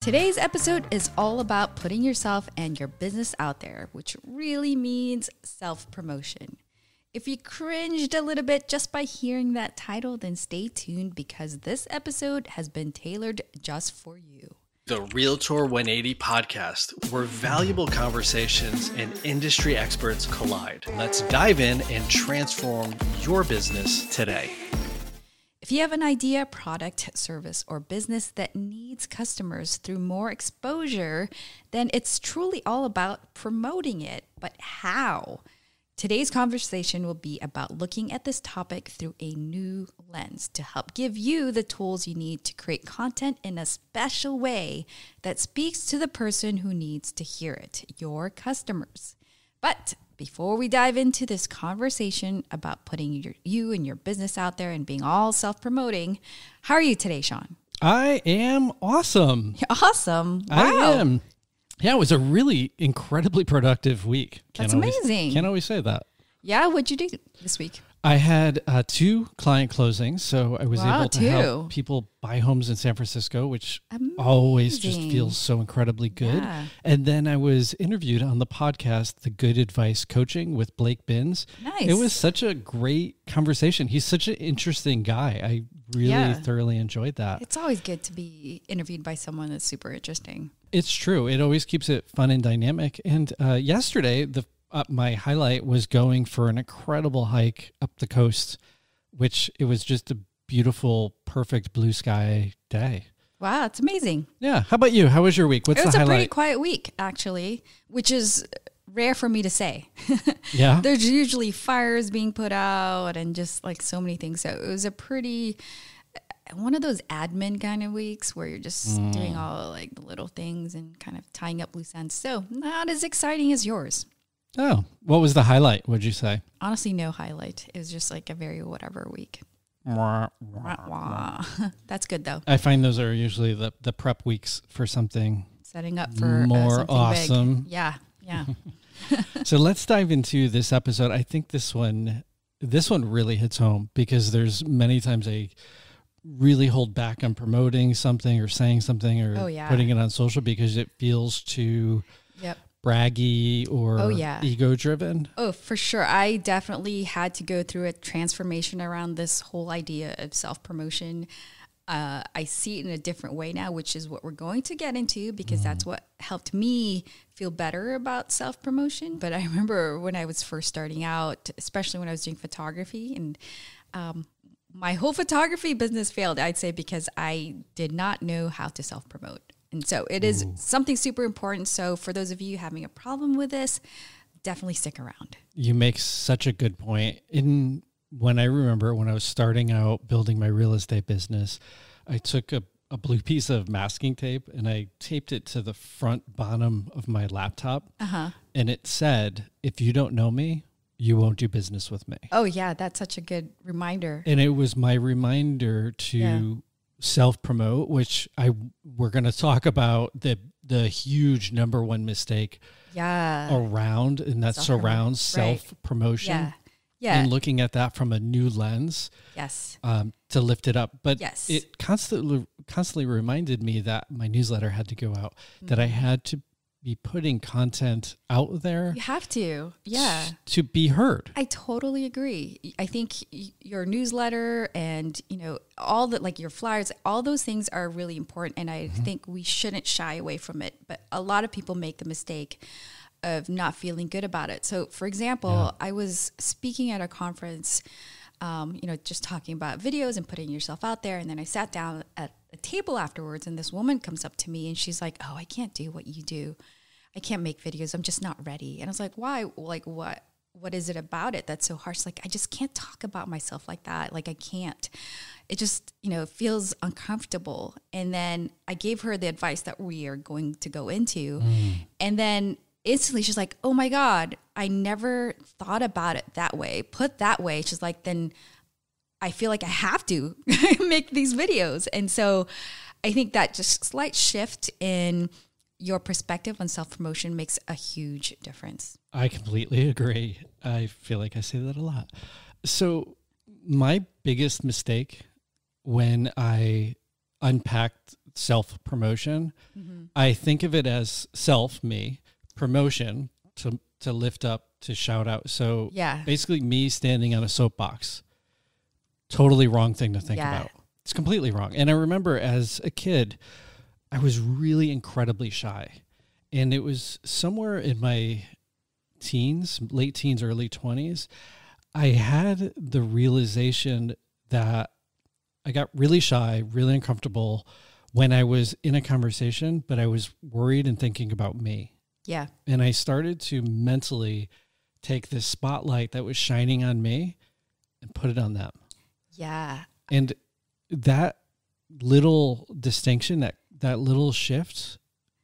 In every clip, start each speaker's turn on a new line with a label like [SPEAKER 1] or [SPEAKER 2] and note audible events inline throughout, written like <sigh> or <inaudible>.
[SPEAKER 1] Today's episode is all about putting yourself and your business out there, which really means self promotion. If you cringed a little bit just by hearing that title, then stay tuned because this episode has been tailored just for you.
[SPEAKER 2] The Realtor 180 podcast, where valuable conversations and industry experts collide. Let's dive in and transform your business today.
[SPEAKER 1] If you have an idea, product, service, or business that needs customers through more exposure, then it's truly all about promoting it. But how? Today's conversation will be about looking at this topic through a new lens to help give you the tools you need to create content in a special way that speaks to the person who needs to hear it, your customers. But before we dive into this conversation about putting your, you and your business out there and being all self promoting, how are you today, Shawn?
[SPEAKER 3] I am awesome. <laughs>
[SPEAKER 1] Awesome. Wow.
[SPEAKER 3] I am. Yeah, it was a really incredibly productive week.
[SPEAKER 1] That's
[SPEAKER 3] always,
[SPEAKER 1] amazing.
[SPEAKER 3] Can't always say that.
[SPEAKER 1] Yeah, what'd you do this week?
[SPEAKER 3] I had uh, two client closings, so I was
[SPEAKER 1] Wow,
[SPEAKER 3] able to
[SPEAKER 1] two.
[SPEAKER 3] help people buy homes in San Francisco, which always just feels so incredibly good.
[SPEAKER 1] Yeah.
[SPEAKER 3] And then I was interviewed on the podcast, The Good Advice Coaching with Blake Binns.
[SPEAKER 1] Nice.
[SPEAKER 3] It was such a great conversation. He's such an interesting guy. I really
[SPEAKER 1] Yeah.
[SPEAKER 3] thoroughly enjoyed that.
[SPEAKER 1] It's always good to be interviewed by someone that's super interesting.
[SPEAKER 3] It's true. It always keeps it fun and dynamic. And uh, yesterday, the uh, my highlight was going for an incredible hike up the coast, which it was just a beautiful, perfect blue sky day.
[SPEAKER 1] Wow, it's amazing.
[SPEAKER 3] Yeah. How about you? How was your week? What's
[SPEAKER 1] it was
[SPEAKER 3] the
[SPEAKER 1] a pretty quiet week, actually, which is rare for me to say. <laughs>
[SPEAKER 3] yeah.
[SPEAKER 1] There's usually fires being put out and just like so many things. So it was a pretty one of those admin kind of weeks where you're just doing all like the little things and kind of tying up loose ends. So not as exciting as yours.
[SPEAKER 3] Oh, what was the highlight? Would you say?
[SPEAKER 1] Honestly, no highlight. It was just like a very whatever week. Wah, <laughs> wah. That's good though.
[SPEAKER 3] I find those are usually the, the prep weeks for something.
[SPEAKER 1] Setting up for uh,
[SPEAKER 3] More
[SPEAKER 1] something
[SPEAKER 3] awesome.
[SPEAKER 1] Big. Yeah, yeah. <laughs> <laughs>
[SPEAKER 3] so let's dive into this episode. I think this one this one really hits home because there's many times I really hold back on promoting something or saying something or
[SPEAKER 1] Oh, yeah.
[SPEAKER 3] putting it on social because it feels too
[SPEAKER 1] yep.
[SPEAKER 3] Braggy or
[SPEAKER 1] Oh, yeah.
[SPEAKER 3] ego driven.
[SPEAKER 1] Oh, for sure. I definitely had to go through a transformation around this whole idea of self promotion. Uh, I see it in a different way now, which is what we're going to get into because that's what helped me feel better about self promotion. But I <laughs> remember when I was first starting out, especially when I was doing photography, and um, my whole photography business failed, I'd say, because I did not know how to self promote. And so it is something super important. So for those of you having a problem with this, definitely stick around.
[SPEAKER 3] You make such a good point. In when I remember when I was starting out building my real estate business, I took a, a blue piece of masking tape and I taped it to the front bottom of my laptop.
[SPEAKER 1] Uh-huh.
[SPEAKER 3] And it said, if you don't know me, you won't do business with me.
[SPEAKER 1] Oh yeah, that's such a good reminder.
[SPEAKER 3] And it was my reminder to
[SPEAKER 1] Yeah.
[SPEAKER 3] Self promote, which I we're going to talk about the the huge number one mistake
[SPEAKER 1] Yeah.
[SPEAKER 3] around, and around
[SPEAKER 1] right.
[SPEAKER 3] self promotion.
[SPEAKER 1] yeah. Yeah.
[SPEAKER 3] and looking at that from a new lens
[SPEAKER 1] yes.
[SPEAKER 3] um, to lift it up. But
[SPEAKER 1] Yes.
[SPEAKER 3] it constantly constantly reminded me that my newsletter had to go out, that I had to be putting content out there
[SPEAKER 1] You have to. Yeah.
[SPEAKER 3] to be heard.
[SPEAKER 1] I totally agree. I think your newsletter and, you know, all that like your flyers, all those things are really important and I mm-hmm. think we shouldn't shy away from it. But a lot of people make the mistake of not feeling good about it. So, for example, I was speaking at a conference um, you know, just talking about videos and putting yourself out there. And then I sat down at a table afterwards, and this woman comes up to me and she's like, "Oh, I can't do what you do. I can't make videos. I'm just not ready." And I was like, "Why? Like, what? What is it about it that's so harsh? Like, I just can't talk about myself like that. Like, I can't. It just, you know, feels uncomfortable." And then I gave her the advice that we are going to go into, and then instantly she's like, "Oh my god, I never thought about it that way. Put that way." She's like, "Then I feel like I have to <laughs> make these videos." And so I think that just slight shift in your perspective on self-promotion makes a huge difference.
[SPEAKER 3] I completely <laughs> agree. I feel like I say that a lot. So, my biggest mistake when I unpacked self promotion. Mm-hmm. I think of it as self, me, promotion to to lift up, to shout out. So
[SPEAKER 1] Yeah.
[SPEAKER 3] basically me standing on a soapbox. Totally wrong thing to think
[SPEAKER 1] Yeah.
[SPEAKER 3] about. It's completely wrong. And I remember as a kid, I was really incredibly shy. And it was somewhere in my teens, late teens, early 20s, I had the realization that I got really shy, really uncomfortable when I was in a conversation, but I was worried and thinking about me.
[SPEAKER 1] Yeah.
[SPEAKER 3] And I started to mentally take this spotlight that was shining on me and put it on them.
[SPEAKER 1] Yeah.
[SPEAKER 3] And that little distinction, that that little shift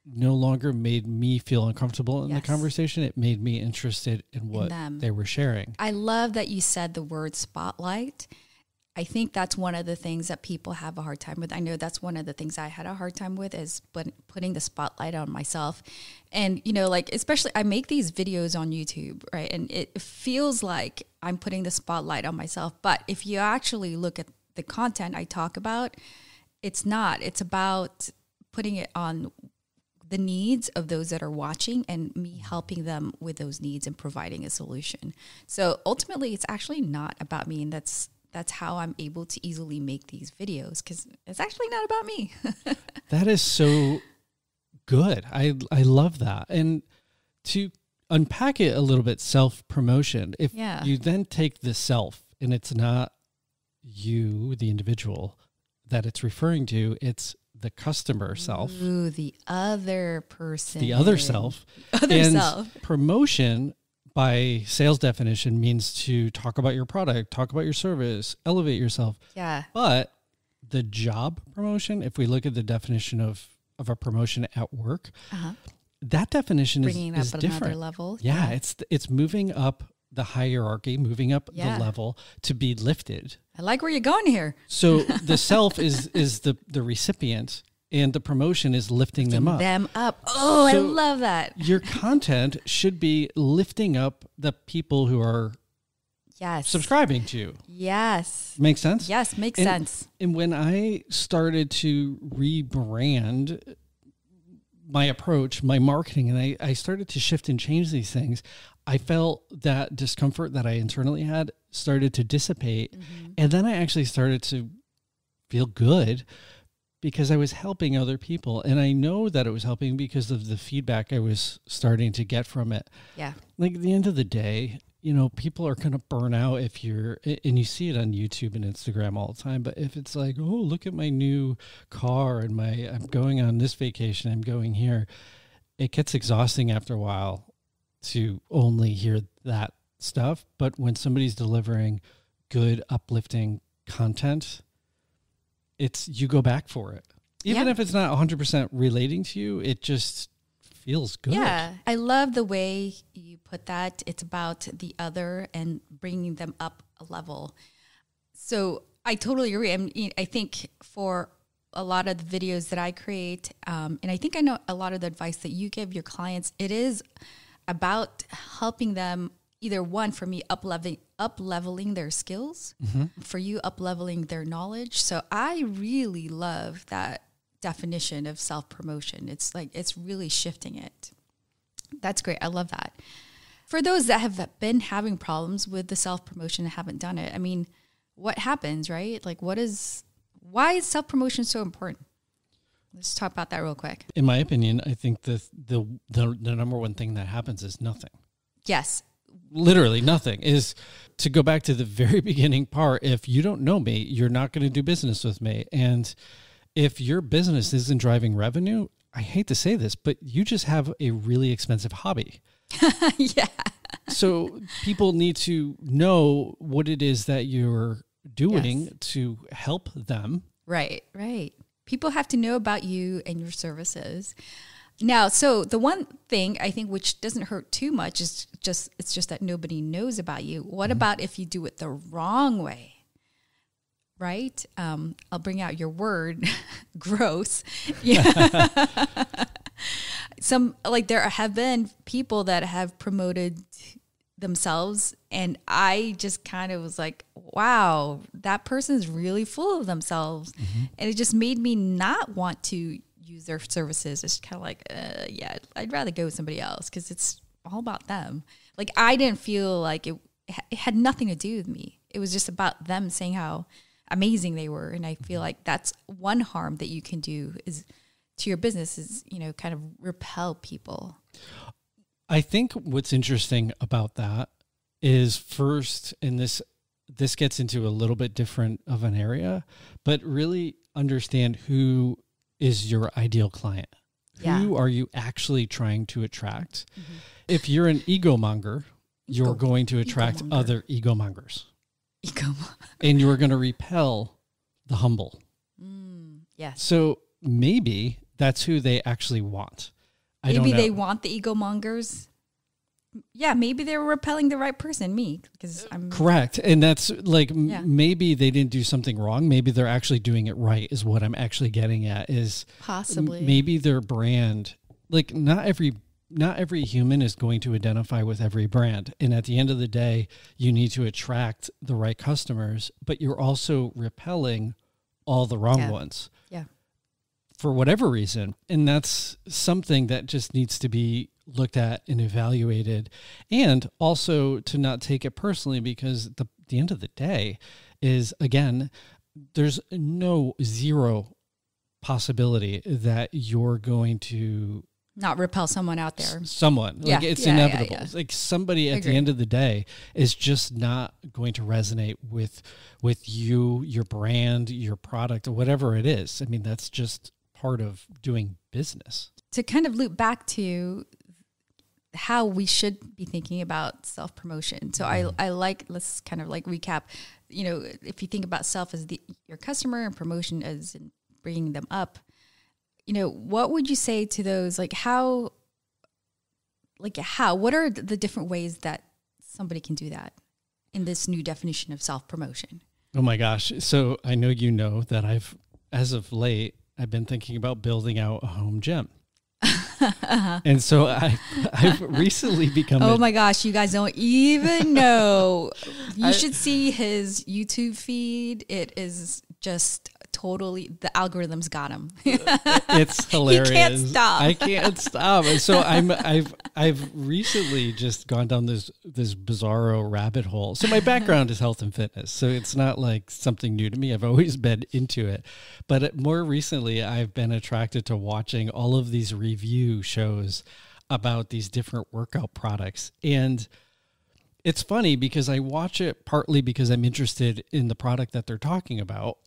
[SPEAKER 3] no longer made me feel uncomfortable in
[SPEAKER 1] Yes.
[SPEAKER 3] the conversation. It made me interested in what
[SPEAKER 1] them.
[SPEAKER 3] they were sharing.
[SPEAKER 1] I love that you said the word spotlight. I think that's one of the things that people have a hard time with. I know that's one of the things I had a hard time with is putting the spotlight on myself. And, you know, like, especially I make these videos on YouTube, right? And it feels like I'm putting the spotlight on myself. But if you actually look at the content I talk about, it's not. It's about putting it on the needs of those that are watching and me helping them with those needs and providing a solution. So ultimately it's actually not about me and that's that's how I'm able to easily make these videos cuz it's actually not about me. <laughs>
[SPEAKER 3] That is so good. I I love that. And to unpack it a little bit, self promotion. If
[SPEAKER 1] Yeah.
[SPEAKER 3] you then take the self and it's not you, the individual that it's referring to, it's the customer self,
[SPEAKER 1] Ooh, the other person.
[SPEAKER 3] the other self.
[SPEAKER 1] Other
[SPEAKER 3] and
[SPEAKER 1] self.
[SPEAKER 3] promotion by sales definition means to talk about your product, talk about your service, elevate yourself.
[SPEAKER 1] Yeah.
[SPEAKER 3] But the job promotion, if we look at the definition of of a promotion at work,
[SPEAKER 1] Uh-huh.
[SPEAKER 3] that definition is,
[SPEAKER 1] Bringing
[SPEAKER 3] is
[SPEAKER 1] up another
[SPEAKER 3] different.
[SPEAKER 1] level.
[SPEAKER 3] Yeah, it's it's moving up the hierarchy, moving up
[SPEAKER 1] Yeah.
[SPEAKER 3] the level to be lifted.
[SPEAKER 1] I like where you're going here.
[SPEAKER 3] So <laughs> the self is is the the recipient, and the promotion is lifting them up.
[SPEAKER 1] Them up. Oh, I love that.
[SPEAKER 3] Your content should be lifting up the people who are
[SPEAKER 1] Yes.
[SPEAKER 3] subscribing to you.
[SPEAKER 1] Yes.
[SPEAKER 3] Make sense?
[SPEAKER 1] Yes, makes
[SPEAKER 3] And-
[SPEAKER 1] sense.
[SPEAKER 3] And when I started to rebrand my approach, my marketing, and I, I started to shift and change these things, I felt that discomfort that I internally had started to dissipate. Mm-hmm. And then I actually started to feel good because I was helping other people. And I know that it was helping because of the feedback I was starting to get from it
[SPEAKER 1] Yeah.
[SPEAKER 3] like at the end of the day, you know, people are going to burn out if you're, and you see it on YouTube and Instagram all the time. But if it's like, oh, look at my new car and my, I'm going on this vacation, I'm going here, it gets exhausting after a while to only hear that stuff. But when somebody's delivering good, uplifting content, it's, you go back for it. Even
[SPEAKER 1] Yeah.
[SPEAKER 3] if it's not 100% relating to you, it just feels good.
[SPEAKER 1] Yeah, I love the way you put that. It's about the other and bringing them up a level. So I totally agree. I, mean, I think for a lot of the videos that I create, um, and I think I know a lot of the advice that you give your clients, it is about helping them either one for me up leveling up leveling their skills, mm-hmm. for you up leveling their knowledge. So I really love that definition of self promotion. It's like it's really shifting it. That's great. I love that. For those that have been having problems with the self promotion and haven't done it, I mean, what happens, right? Like, what is, why is self promotion so important? Let's talk about that real quick.
[SPEAKER 3] in my opinion, I think the, the the the number one thing that happens is nothing.
[SPEAKER 1] Yes.
[SPEAKER 3] Literally nothing is to go back to the very <laughs> beginning part. If you don't know me, you're not going to do business with me. And if your business isn't driving revenue, I hate to say this, but you just have a really expensive hobby. <laughs>
[SPEAKER 1] yeah.
[SPEAKER 3] So people need to know what it is that you're doing
[SPEAKER 1] Yes.
[SPEAKER 3] to help them.
[SPEAKER 1] Right, right. People have to know about you and your services. Now, so the one thing I think which doesn't hurt too much is just it's just that nobody knows about you. What about if you do it the wrong way? Right? Um, I'll bring out your word, <laughs> gross. Yeah. <laughs> Some like there have been people that have promoted themselves and i just kind of was like wow that person's really full of themselves and it just made me not want to use their services. It's kind of like uh, yeah i'd rather go with somebody else because it's all about them. Like i didn't feel like it, it had nothing to do with me. It was just about them saying how amazing they were and i feel like that's one harm that you can do is to your business is you know kind of repel people.
[SPEAKER 3] I think what's interesting about that is first, and this this gets into a little bit different of an area, but really understand who is your ideal client.
[SPEAKER 1] Yeah.
[SPEAKER 3] Who are you actually trying to attract? Mm-hmm. If you're an ego monger, you're
[SPEAKER 1] Ego-
[SPEAKER 3] going to attract
[SPEAKER 1] egomonger.
[SPEAKER 3] other ego mongers,
[SPEAKER 1] ego
[SPEAKER 3] and you're going to repel the humble.
[SPEAKER 1] Mm, yes
[SPEAKER 3] So maybe that's who they actually want. I
[SPEAKER 1] maybe
[SPEAKER 3] don't know.
[SPEAKER 1] they want the ego mongers yeah maybe they were repelling the right person me because i'm
[SPEAKER 3] Correct. And that's like
[SPEAKER 1] Yeah.
[SPEAKER 3] maybe they didn't do something wrong. Maybe they're actually doing it right, is what I'm actually getting at. Is m-
[SPEAKER 1] possibly
[SPEAKER 3] maybe their brand, like not every. Not every human is going to identify with every brand. And at the end of the day, you need to attract the right customers, but you're also repelling all the wrong
[SPEAKER 1] Yeah.
[SPEAKER 3] ones
[SPEAKER 1] yeah
[SPEAKER 3] for whatever reason. And that's something that just needs to be looked at and evaluated. And also to not take it personally because the the end of the day is again, there's no zero possibility that you're going to
[SPEAKER 1] not repel someone out there.
[SPEAKER 3] Someone. Like it's
[SPEAKER 1] yeah, yeah,
[SPEAKER 3] inevitable.
[SPEAKER 1] yeah.
[SPEAKER 3] like somebody at the end of the day is just not going to resonate with with you your brand your product or whatever it is. I mean that's just part of doing business.
[SPEAKER 1] To kind of loop back to how we should be thinking about self promotion. So I, mm-hmm. I like let's kind of like recap. You know, if you think about self as the your customer and promotion as in bringing them up, you know, what would you say to those? Like how, like how? What are the different ways that somebody can do that in this new definition of self promotion?
[SPEAKER 3] oh my gosh so i know you know that i've as of late i've been thinking about building out a home gym <laughs> and so I, <laughs> I've recently become
[SPEAKER 1] Oh
[SPEAKER 3] a-
[SPEAKER 1] my gosh, you guys don't even <laughs> know. You
[SPEAKER 3] I-
[SPEAKER 1] should see his YouTube feed. It is just totally the algorithms got him. <laughs>
[SPEAKER 3] it's hilarious.
[SPEAKER 1] He can't stop.
[SPEAKER 3] I can't stop. And so I'm I've I've recently just gone down this this bizarro rabbit hole. So my background is health and fitness. So it's not like something new to me. I've always been into it. But more recently I've been attracted to watching all of these review shows about these different workout products. And it's funny because I watch it partly because I'm interested in the product that they're talking about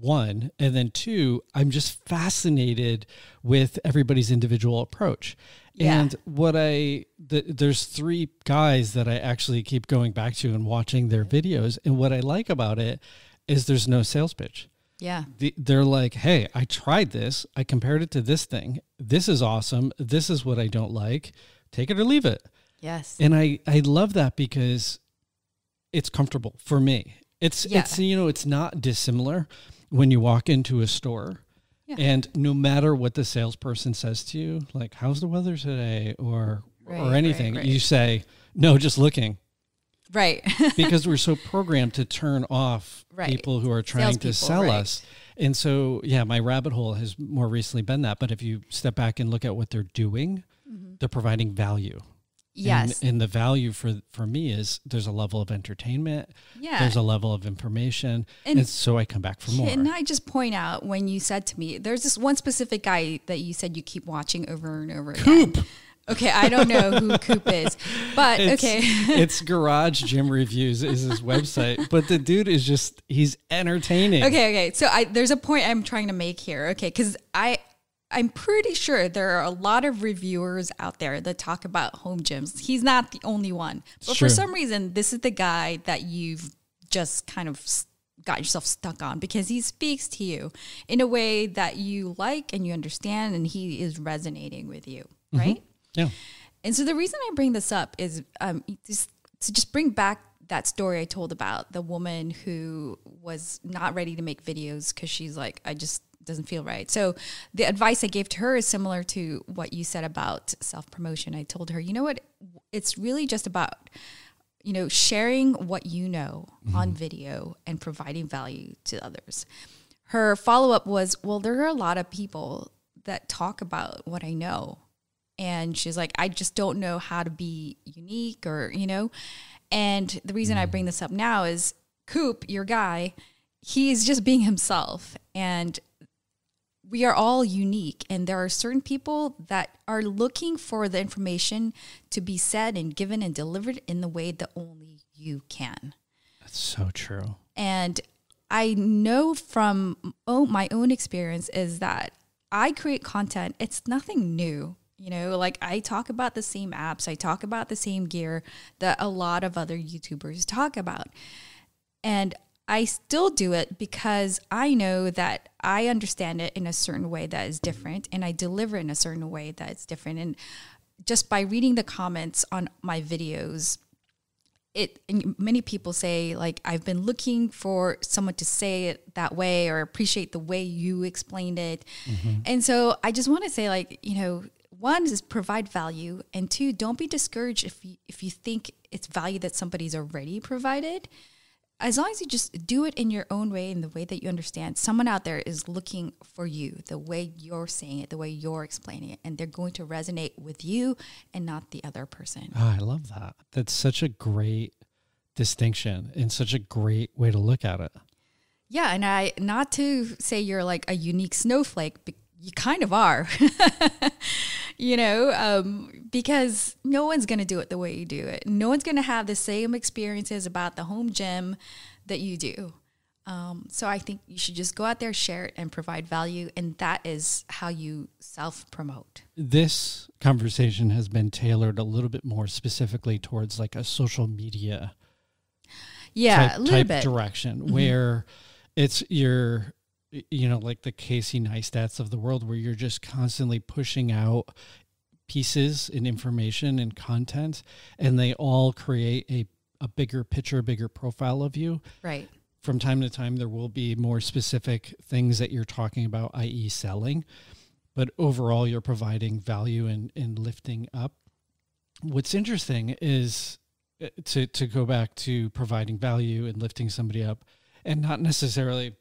[SPEAKER 3] one and then two i'm just fascinated with everybody's individual approach
[SPEAKER 1] Yeah.
[SPEAKER 3] and what i the, there's three guys that i actually keep going back to and watching their videos and what i like about it is there's no sales pitch
[SPEAKER 1] yeah.
[SPEAKER 3] the, they're like hey i tried this i compared it to this thing this is awesome this is what i don't like take it or leave it
[SPEAKER 1] Yes.
[SPEAKER 3] and I I love that because it's comfortable for me. It's
[SPEAKER 1] Yeah.
[SPEAKER 3] it's you know it's not dissimilar when you walk into a store.
[SPEAKER 1] Yeah.
[SPEAKER 3] And no matter what the salesperson says to you, like how's the weather today or
[SPEAKER 1] Right,
[SPEAKER 3] or anything,
[SPEAKER 1] right.
[SPEAKER 3] you say, "No, just looking."
[SPEAKER 1] right. <laughs>
[SPEAKER 3] Because we're so programmed to turn off
[SPEAKER 1] Right.
[SPEAKER 3] people who are trying to
[SPEAKER 1] Salespeople,
[SPEAKER 3] sell
[SPEAKER 1] right.
[SPEAKER 3] us. And so, yeah, my rabbit hole has more recently been that, but if you step back and look at what they're doing, mm-hmm. they're providing value.
[SPEAKER 1] Yes.
[SPEAKER 3] And, and the value for for me is there's a level of entertainment.
[SPEAKER 1] Yeah.
[SPEAKER 3] There's a level of information. And,
[SPEAKER 1] And-
[SPEAKER 3] so I come back for more.
[SPEAKER 1] Can I just point out when you said to me, there's this one specific guy that you said you keep watching over and over again.
[SPEAKER 3] Coop.
[SPEAKER 1] Okay, I don't know who <laughs> Coop is, but
[SPEAKER 3] It's,
[SPEAKER 1] okay.
[SPEAKER 3] it's Garage Gym Reviews is his website, but the dude is just he's entertaining.
[SPEAKER 1] Okay, okay. So I there's a point I'm trying to make here. Okay, because I I'm pretty sure there are a lot of reviewers out there that talk about home gyms. He's not the only one, but
[SPEAKER 3] true.
[SPEAKER 1] for some reason, this is the guy that you've just kind of got yourself stuck on because he speaks to you in a way that you like and you understand, and he is resonating with you, right?
[SPEAKER 3] Yeah.
[SPEAKER 1] And so the reason I bring this up is um, just, to just bring back that story I told about the woman who was not ready to make videos because she's like, I just doesn't feel right. So the advice I gave to her is similar to what you said about self promotion. I told her, you know what, it's really just about you know sharing what you know mm-hmm. on video and providing value to others. Her follow up was, well, there are a lot of people that talk about what I know. And she's like, I just don't know how to be unique or, you know. And the reason I mm-hmm. bring this up now is Coop, your guy, he's just being himself. And we are all unique. And there are certain people that are looking for the information to be said and given and delivered in the way that only you can.
[SPEAKER 3] That's so true.
[SPEAKER 1] And I know from oh, my own experience is that I create content. It's nothing new. You know, like I talk about the same apps, I talk about the same gear that a lot of other YouTubers talk about. And I still do it because I know that I understand it in a certain way that is different and I deliver in a certain way that is different. And just by reading the comments on my videos, it many people say like I've been looking for someone to say it that way or appreciate the way you explained it. Mm-hmm. And so I just want to say like, you know, one is provide value and two don't be discouraged if you, if you think it's value that somebody's already provided as long as you just do it in your own way in the way that you understand someone out there is looking for you the way you're saying it the way you're explaining it and they're going to resonate with you and not the other person.
[SPEAKER 3] Oh, i love that. That's such a great distinction and such a great way to look at it.
[SPEAKER 1] Yeah and i not to say you're like a unique snowflake but you kind of are <laughs> you know um, because no one's going to do it the way you do it. No one's going to have the same experiences about the home gym that you do. Um, so i think you should just go out there share it and provide value and that is how you self promote
[SPEAKER 3] this conversation has been tailored a little bit more specifically towards like a social media
[SPEAKER 1] yeah
[SPEAKER 3] type,
[SPEAKER 1] a little
[SPEAKER 3] type
[SPEAKER 1] bit.
[SPEAKER 3] direction mm-hmm. where it's your you know, like the Casey Neistats of the world, where you're just constantly pushing out pieces and information and content, and they all create a, a bigger picture, a bigger profile of you.
[SPEAKER 1] Right.
[SPEAKER 3] From time to time, there will be more specific things that you're talking about, i.e., selling. But overall, you're providing value and, and lifting up. What's interesting is uh, to, to go back to providing value and lifting somebody up, and not necessarily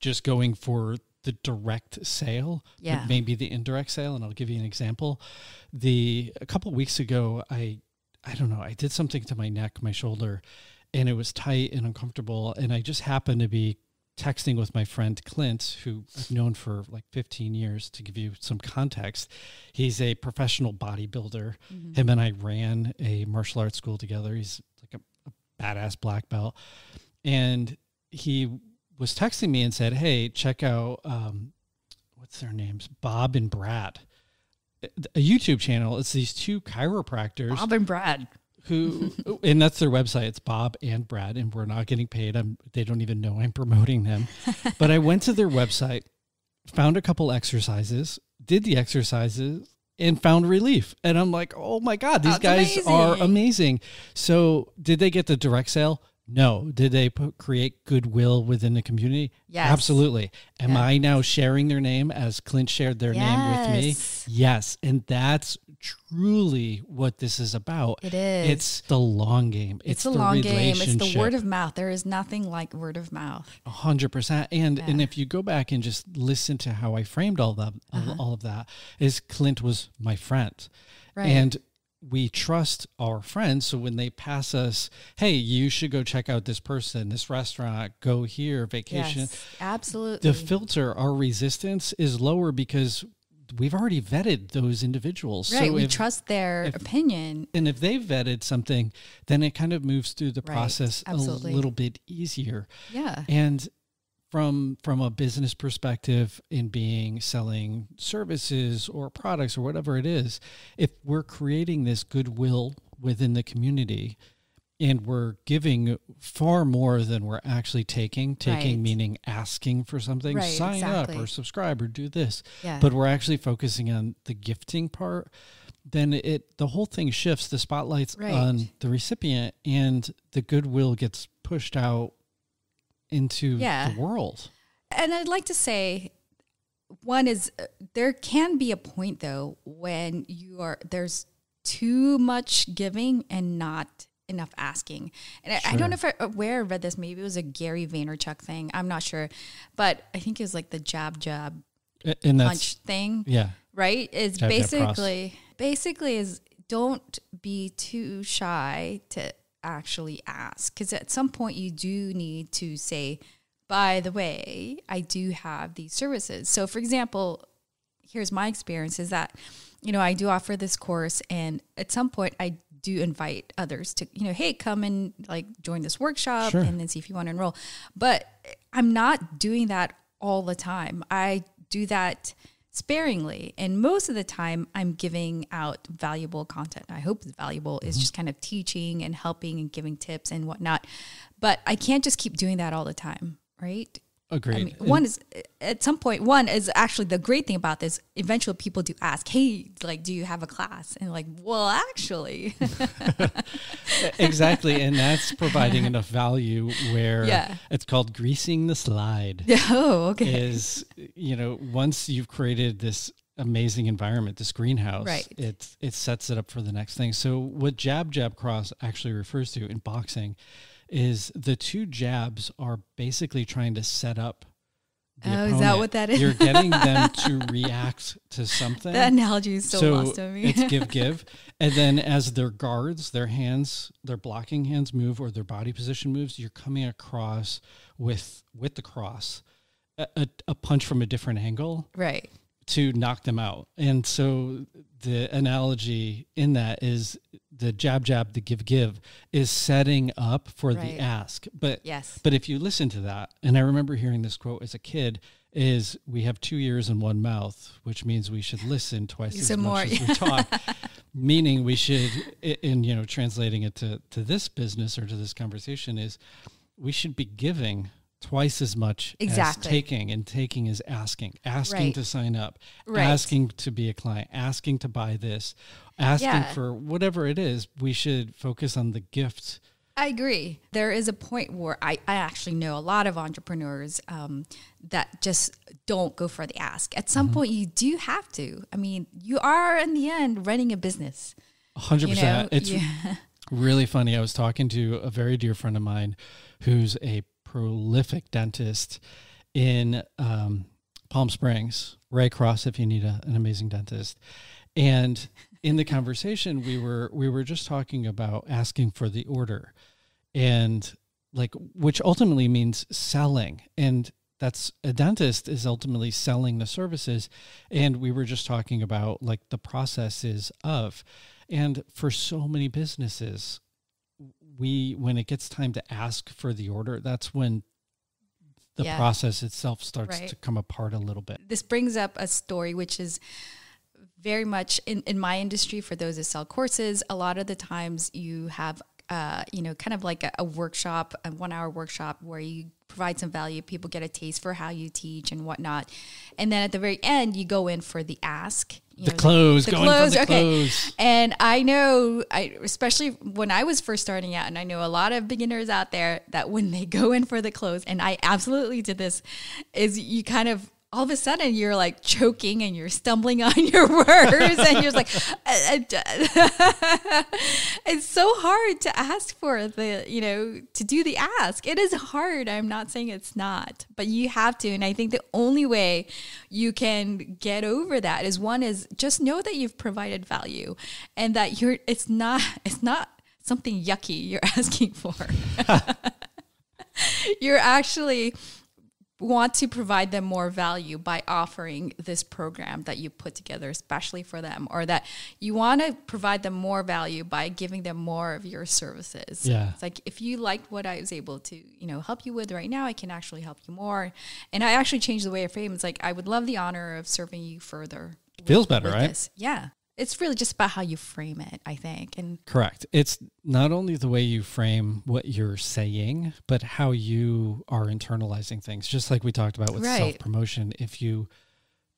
[SPEAKER 3] just going for the direct sale,
[SPEAKER 1] yeah.
[SPEAKER 3] maybe the indirect sale. And I'll give you an example. The a couple weeks ago, I I don't know, I did something to my neck, my shoulder, and it was tight and uncomfortable. And I just happened to be texting with my friend Clint, who I've known for like 15 years, to give you some context. He's a professional bodybuilder. Mm-hmm. Him and I ran a martial arts school together. He's like a, a badass black belt. And he was texting me and said, "Hey, check out um, what's their names, Bob and Brad, a YouTube channel. It's these two chiropractors,
[SPEAKER 1] Bob and Brad."
[SPEAKER 3] Who <laughs> and that's their website. It's Bob and Brad, and we're not getting paid. I'm, they don't even know I'm promoting them. <laughs> but I went to their website, found a couple exercises, did the exercises, and found relief. And I'm like, oh my God, these That's guys amazing. are amazing. So, did they get the direct sale? No. Did they put, create goodwill within the community?
[SPEAKER 1] Yes.
[SPEAKER 3] Absolutely. Am yeah. I now sharing their name as Clint shared their yes. name with me? Yes. And that's truly what this is about.
[SPEAKER 1] It is.
[SPEAKER 3] It's the long game.
[SPEAKER 1] It's, it's the, the long game. It's the word of mouth. There is nothing like word of mouth.
[SPEAKER 3] A hundred percent. And yeah. and if you go back and just listen to how I framed all that, uh-huh. all of that, is Clint was my friend. Right. And we trust our friends. So when they pass us, hey, you should go check out this person, this restaurant, go here, vacation. Yes,
[SPEAKER 1] absolutely.
[SPEAKER 3] The filter, our resistance is lower because we've already vetted those individuals.
[SPEAKER 1] Right. So we if, trust their if, opinion.
[SPEAKER 3] And if they've vetted something, then it kind of moves through the right, process absolutely. a little bit easier.
[SPEAKER 1] Yeah.
[SPEAKER 3] And from from a business perspective in being selling services or products or whatever it is if we're creating this goodwill within the community and we're giving far more than we're actually taking taking right. meaning asking for something right, sign exactly. up or subscribe or do this
[SPEAKER 1] yeah.
[SPEAKER 3] but we're actually focusing on the gifting part then it the whole thing shifts the spotlight's right. on the recipient and the goodwill gets pushed out into yeah. the world.
[SPEAKER 1] And I'd like to say one is uh, there can be a point though when you are there's too much giving and not enough asking. And I, I don't know if I where I read this. Maybe it was a Gary Vaynerchuk thing. I'm not sure, but I think it was like the jab jab
[SPEAKER 3] And
[SPEAKER 1] punch thing
[SPEAKER 3] yeah.
[SPEAKER 1] right is basically basically is don't be too shy to actually ask because at some point you do need to say by the way i do have these services. So for example here's my experience is that you know i do offer this course and at some point i do invite others to you know hey come and like join this workshop
[SPEAKER 3] Sure.
[SPEAKER 1] and then see if you want to enroll. But i'm not doing that all the time. I do that sparingly. And most of the time i'm giving out valuable content. I hope it's valuable. Is mm-hmm. just kind of teaching and helping and giving tips and whatnot. But i can't just keep doing that all the time right
[SPEAKER 3] Agreed.
[SPEAKER 1] I mean, one is at some point. One is actually the great thing about this. Eventually, people do ask, "Hey, like, do you have a class?" And like, well, actually, <laughs> <laughs>
[SPEAKER 3] exactly. And that's providing enough value where
[SPEAKER 1] Yeah.
[SPEAKER 3] it's called greasing the slide. <laughs>
[SPEAKER 1] oh, okay,
[SPEAKER 3] is you know once you've created this amazing environment this greenhouse
[SPEAKER 1] Right.
[SPEAKER 3] it it sets it up for the next thing so what jab jab cross actually refers to in boxing is the two jabs are basically trying to set up
[SPEAKER 1] Oh, is that what that is?
[SPEAKER 3] you're getting them <laughs> to react to something
[SPEAKER 1] that analogy is so, lost on me.
[SPEAKER 3] it's give give <laughs> and then as their guards their hands their blocking hands move or their body position moves you're coming across with with the cross a, a, a punch from a different angle
[SPEAKER 1] right.
[SPEAKER 3] to knock them out and so the analogy in that is the jab jab the give give is setting up for
[SPEAKER 1] Right.
[SPEAKER 3] the ask but
[SPEAKER 1] Yes.
[SPEAKER 3] but if you listen to that, and I remember hearing this quote as a kid, is we have two ears and one mouth, which means we should listen twice as much
[SPEAKER 1] more,
[SPEAKER 3] as we talk. <laughs> Meaning we should, in you know, translating it to to this business or to this conversation is, we should be giving twice as much
[SPEAKER 1] Exactly.
[SPEAKER 3] as taking, and taking is asking, asking
[SPEAKER 1] Right.
[SPEAKER 3] to sign up,
[SPEAKER 1] Right.
[SPEAKER 3] asking to be a client, asking to buy this, asking
[SPEAKER 1] Yeah.
[SPEAKER 3] for whatever it is. We should focus on the gift.
[SPEAKER 1] I agree. There is a point where I, I actually know a lot of entrepreneurs um, that just don't go for the ask. At
[SPEAKER 3] Mm-hmm.
[SPEAKER 1] some point, you do have to. I mean, you are in the end running a business.
[SPEAKER 3] hundred
[SPEAKER 1] You know.
[SPEAKER 3] It's
[SPEAKER 1] yeah. <laughs>
[SPEAKER 3] really funny. I was talking to a very dear friend of mine who's a prolific dentist in um, Palm Springs, Ray Cross, if you need a, an amazing dentist. And in the conversation, we were we were just talking about asking for the order, and like which ultimately means selling, and that's a dentist is ultimately selling the services, and we were just talking about like the processes of, and for so many businesses, we when it gets time to ask for the order, that's when the
[SPEAKER 1] Yeah.
[SPEAKER 3] process itself starts
[SPEAKER 1] Right.
[SPEAKER 3] to come apart a little bit.
[SPEAKER 1] this brings up a story which is very much in, in my industry for those that sell courses a lot of the times you have uh, you know kind of like a, a workshop a one hour workshop where you provide some value people get a taste for how you teach and whatnot and then at the very end you go in for the ask you
[SPEAKER 3] The
[SPEAKER 1] know,
[SPEAKER 3] close, going for the close.
[SPEAKER 1] and I know, I especially when I was first starting out, and I know a lot of beginners out there that when they go in for the close, and I absolutely did this, is you kind of all of a sudden you're like choking and you're stumbling <laughs> on your words, and you're like, uh, uh, <laughs> it's so hard to ask for the, you know, to do the ask. It is hard. I'm not saying it's not, but you have to, and I think the only way you can get over that is one is just know that you've provided value and that you're it's not it's not something yucky you're <laughs> asking for you're actually want to provide them more value by offering this program that you put together especially for them or that you want to provide them more value by giving them more of your services
[SPEAKER 3] Yeah.
[SPEAKER 1] it's like if you liked what i was able to you know help you with right now i can actually help you more and i actually changed the way i frame it's like i would love the honor of serving you further
[SPEAKER 3] Feels better,
[SPEAKER 1] with
[SPEAKER 3] right?
[SPEAKER 1] this. Yeah. It's really just about how you frame it, I think. And
[SPEAKER 3] Correct. It's not only the way you frame what you're saying, but how you are internalizing things. Just like we talked about with
[SPEAKER 1] Right.
[SPEAKER 3] self promotion, if you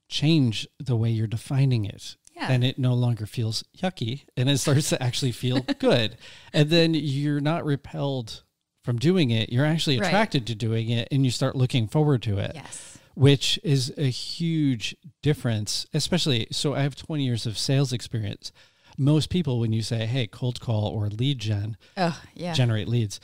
[SPEAKER 3] change the way you're defining it,
[SPEAKER 1] Yeah.
[SPEAKER 3] then it no longer feels yucky and it starts to actually feel <laughs> good. And then you're not repelled from doing it. You're actually
[SPEAKER 1] Right.
[SPEAKER 3] attracted to doing it and you start looking forward to it
[SPEAKER 1] yes.
[SPEAKER 3] Which is a huge difference, especially. So I have 20 years of sales experience, most people, when you say, "Hey, cold call or lead gen,
[SPEAKER 1] Oh, yeah.
[SPEAKER 3] generate leads,"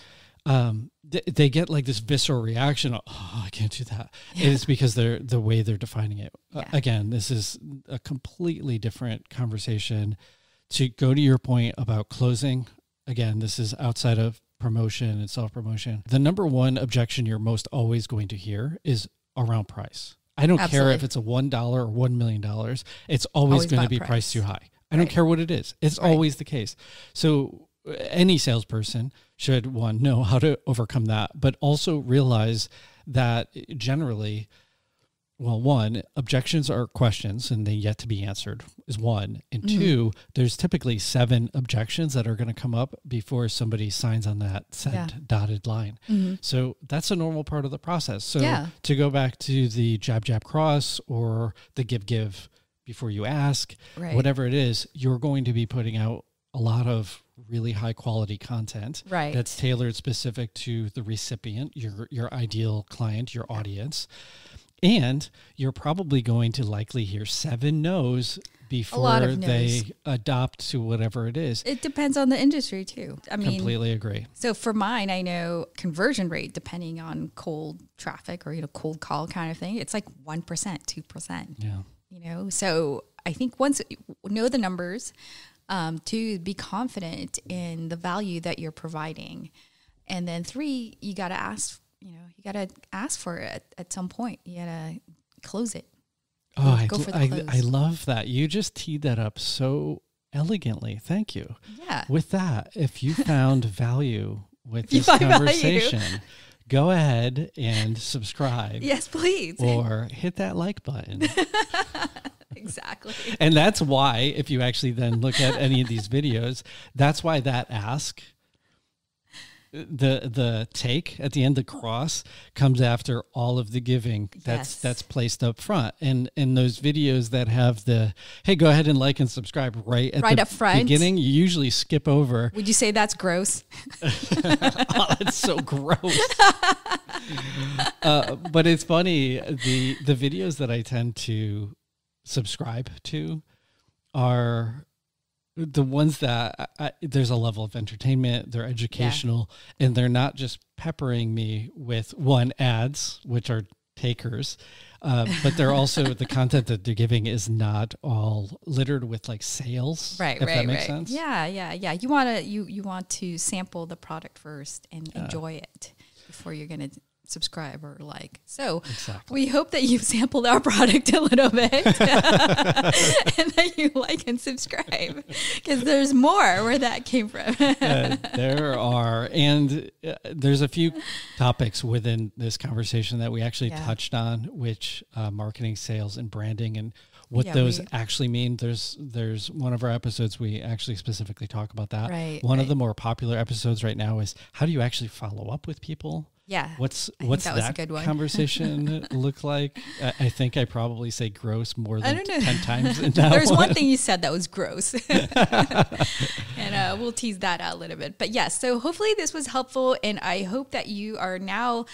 [SPEAKER 3] um, th- they get like this visceral reaction. Of, oh, I can't do that. And It's because they're the way they're defining it. Uh, again, this is a completely different conversation. To go to your point about closing, again, this is outside of promotion and self promotion. The number one objection you're most always going to hear is around price. I don't care if it's a one dollar or one million dollars. It's always,
[SPEAKER 1] Always
[SPEAKER 3] going to be
[SPEAKER 1] price.
[SPEAKER 3] priced too high. I don't care what it is. It's
[SPEAKER 1] Right.
[SPEAKER 3] always the case. So uh, any salesperson should one know how to overcome that, but also realize that generally, well, one, objections are questions and they yet to be answered is one. And
[SPEAKER 1] Mm-hmm.
[SPEAKER 3] two, there's typically seven objections that are going to come up before somebody signs on that send
[SPEAKER 1] Yeah.
[SPEAKER 3] dotted line.
[SPEAKER 1] Mhm.
[SPEAKER 3] So that's a normal part of the process. So
[SPEAKER 1] Yeah.
[SPEAKER 3] to go back to the jab, jab, cross or the give, give before you ask,
[SPEAKER 1] Right.
[SPEAKER 3] whatever it is, you're going to be putting out a lot of really high quality content
[SPEAKER 1] Right.
[SPEAKER 3] that's tailored specific to the recipient, your your ideal client, your audience. And you're probably going to likely hear seven no's before they adopt to whatever it is.
[SPEAKER 1] It depends on the industry too. I mean,
[SPEAKER 3] Completely agree.
[SPEAKER 1] So for mine, I know conversion rate depending on cold traffic or you know cold call kind of thing. It's like one percent, two percent.
[SPEAKER 3] Yeah.
[SPEAKER 1] You know, so I think once you know the numbers, um, to be confident in the value that you're providing, and then three, you got to ask. You know, you got to ask for it at, some point. You got to close it.
[SPEAKER 3] Oh, I, I. I love that. You just teed that up so elegantly. Thank you.
[SPEAKER 1] Yeah.
[SPEAKER 3] With that, if you <laughs> found value with this
[SPEAKER 1] find value.
[SPEAKER 3] conversation, go ahead and subscribe
[SPEAKER 1] Yes, please.
[SPEAKER 3] or hit that like button. <laughs>
[SPEAKER 1] exactly.
[SPEAKER 3] and that's why, if you actually then look at any of these videos, that's why that ask, the the take at the end, the cross comes after all of the giving that's
[SPEAKER 1] Yes.
[SPEAKER 3] that's placed up front. And and those videos that have the hey, go ahead and like and subscribe right at
[SPEAKER 1] Right
[SPEAKER 3] the
[SPEAKER 1] up front.
[SPEAKER 3] beginning, you usually skip over.
[SPEAKER 1] Would you say that's gross? <laughs>
[SPEAKER 3] oh, that's so gross. uh, but it's funny. The the videos that I tend to subscribe to are the ones that I, I, there's a level of entertainment. They're educational, and they're not just peppering me with one ads, which are takers. Uh, but they're also the <laughs> content that they're giving is not all littered with like sales.
[SPEAKER 1] Right, right, right.
[SPEAKER 3] sense.
[SPEAKER 1] Yeah, yeah, yeah. You want to you you want to sample the product first and enjoy it before you're going to subscribe or like. So
[SPEAKER 3] Exactly.
[SPEAKER 1] we hope that you've sampled our product a little bit <laughs> and that you like and subscribe because there's more where that came from.
[SPEAKER 3] Uh, there are, and uh, there's a few topics within this conversation that we actually
[SPEAKER 1] Yeah.
[SPEAKER 3] touched on, which uh, marketing, sales, and branding, and what
[SPEAKER 1] Yeah,
[SPEAKER 3] those
[SPEAKER 1] we-
[SPEAKER 3] actually mean. There's there's one of our episodes we actually specifically talk about that.
[SPEAKER 1] Right,
[SPEAKER 3] One of the more popular episodes right now is how do you actually follow up with people.
[SPEAKER 1] Yeah.
[SPEAKER 3] What's what's
[SPEAKER 1] that
[SPEAKER 3] that,
[SPEAKER 1] was a good one.
[SPEAKER 3] conversation <laughs> look like? I, I think I probably say gross more than ten times. In <laughs> that
[SPEAKER 1] There's
[SPEAKER 3] one.
[SPEAKER 1] one thing you said that was gross. <laughs> and uh, we'll tease that out a little bit. But yes, so hopefully this was helpful. And I hope that you are now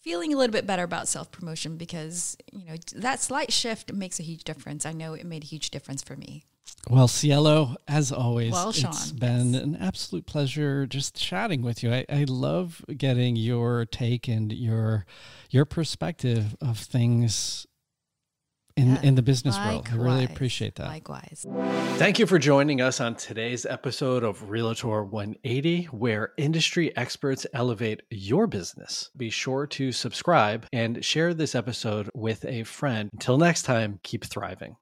[SPEAKER 1] feeling a little bit better about self promotion because, you know, that slight shift makes a huge difference. I know it made a huge difference for me.
[SPEAKER 3] Well, Cielo, as always,
[SPEAKER 1] Well,
[SPEAKER 3] it's
[SPEAKER 1] Shawn,
[SPEAKER 3] been
[SPEAKER 1] yes.
[SPEAKER 3] an absolute pleasure just chatting with you. I, I love getting your take and your your perspective of things in
[SPEAKER 1] Yeah,
[SPEAKER 3] in the business world. I really appreciate that.
[SPEAKER 1] Likewise.
[SPEAKER 2] Thank you for joining us on today's episode of Realtor 180, where industry experts elevate your business. Be sure to subscribe and share this episode with a friend. Until next time, keep thriving.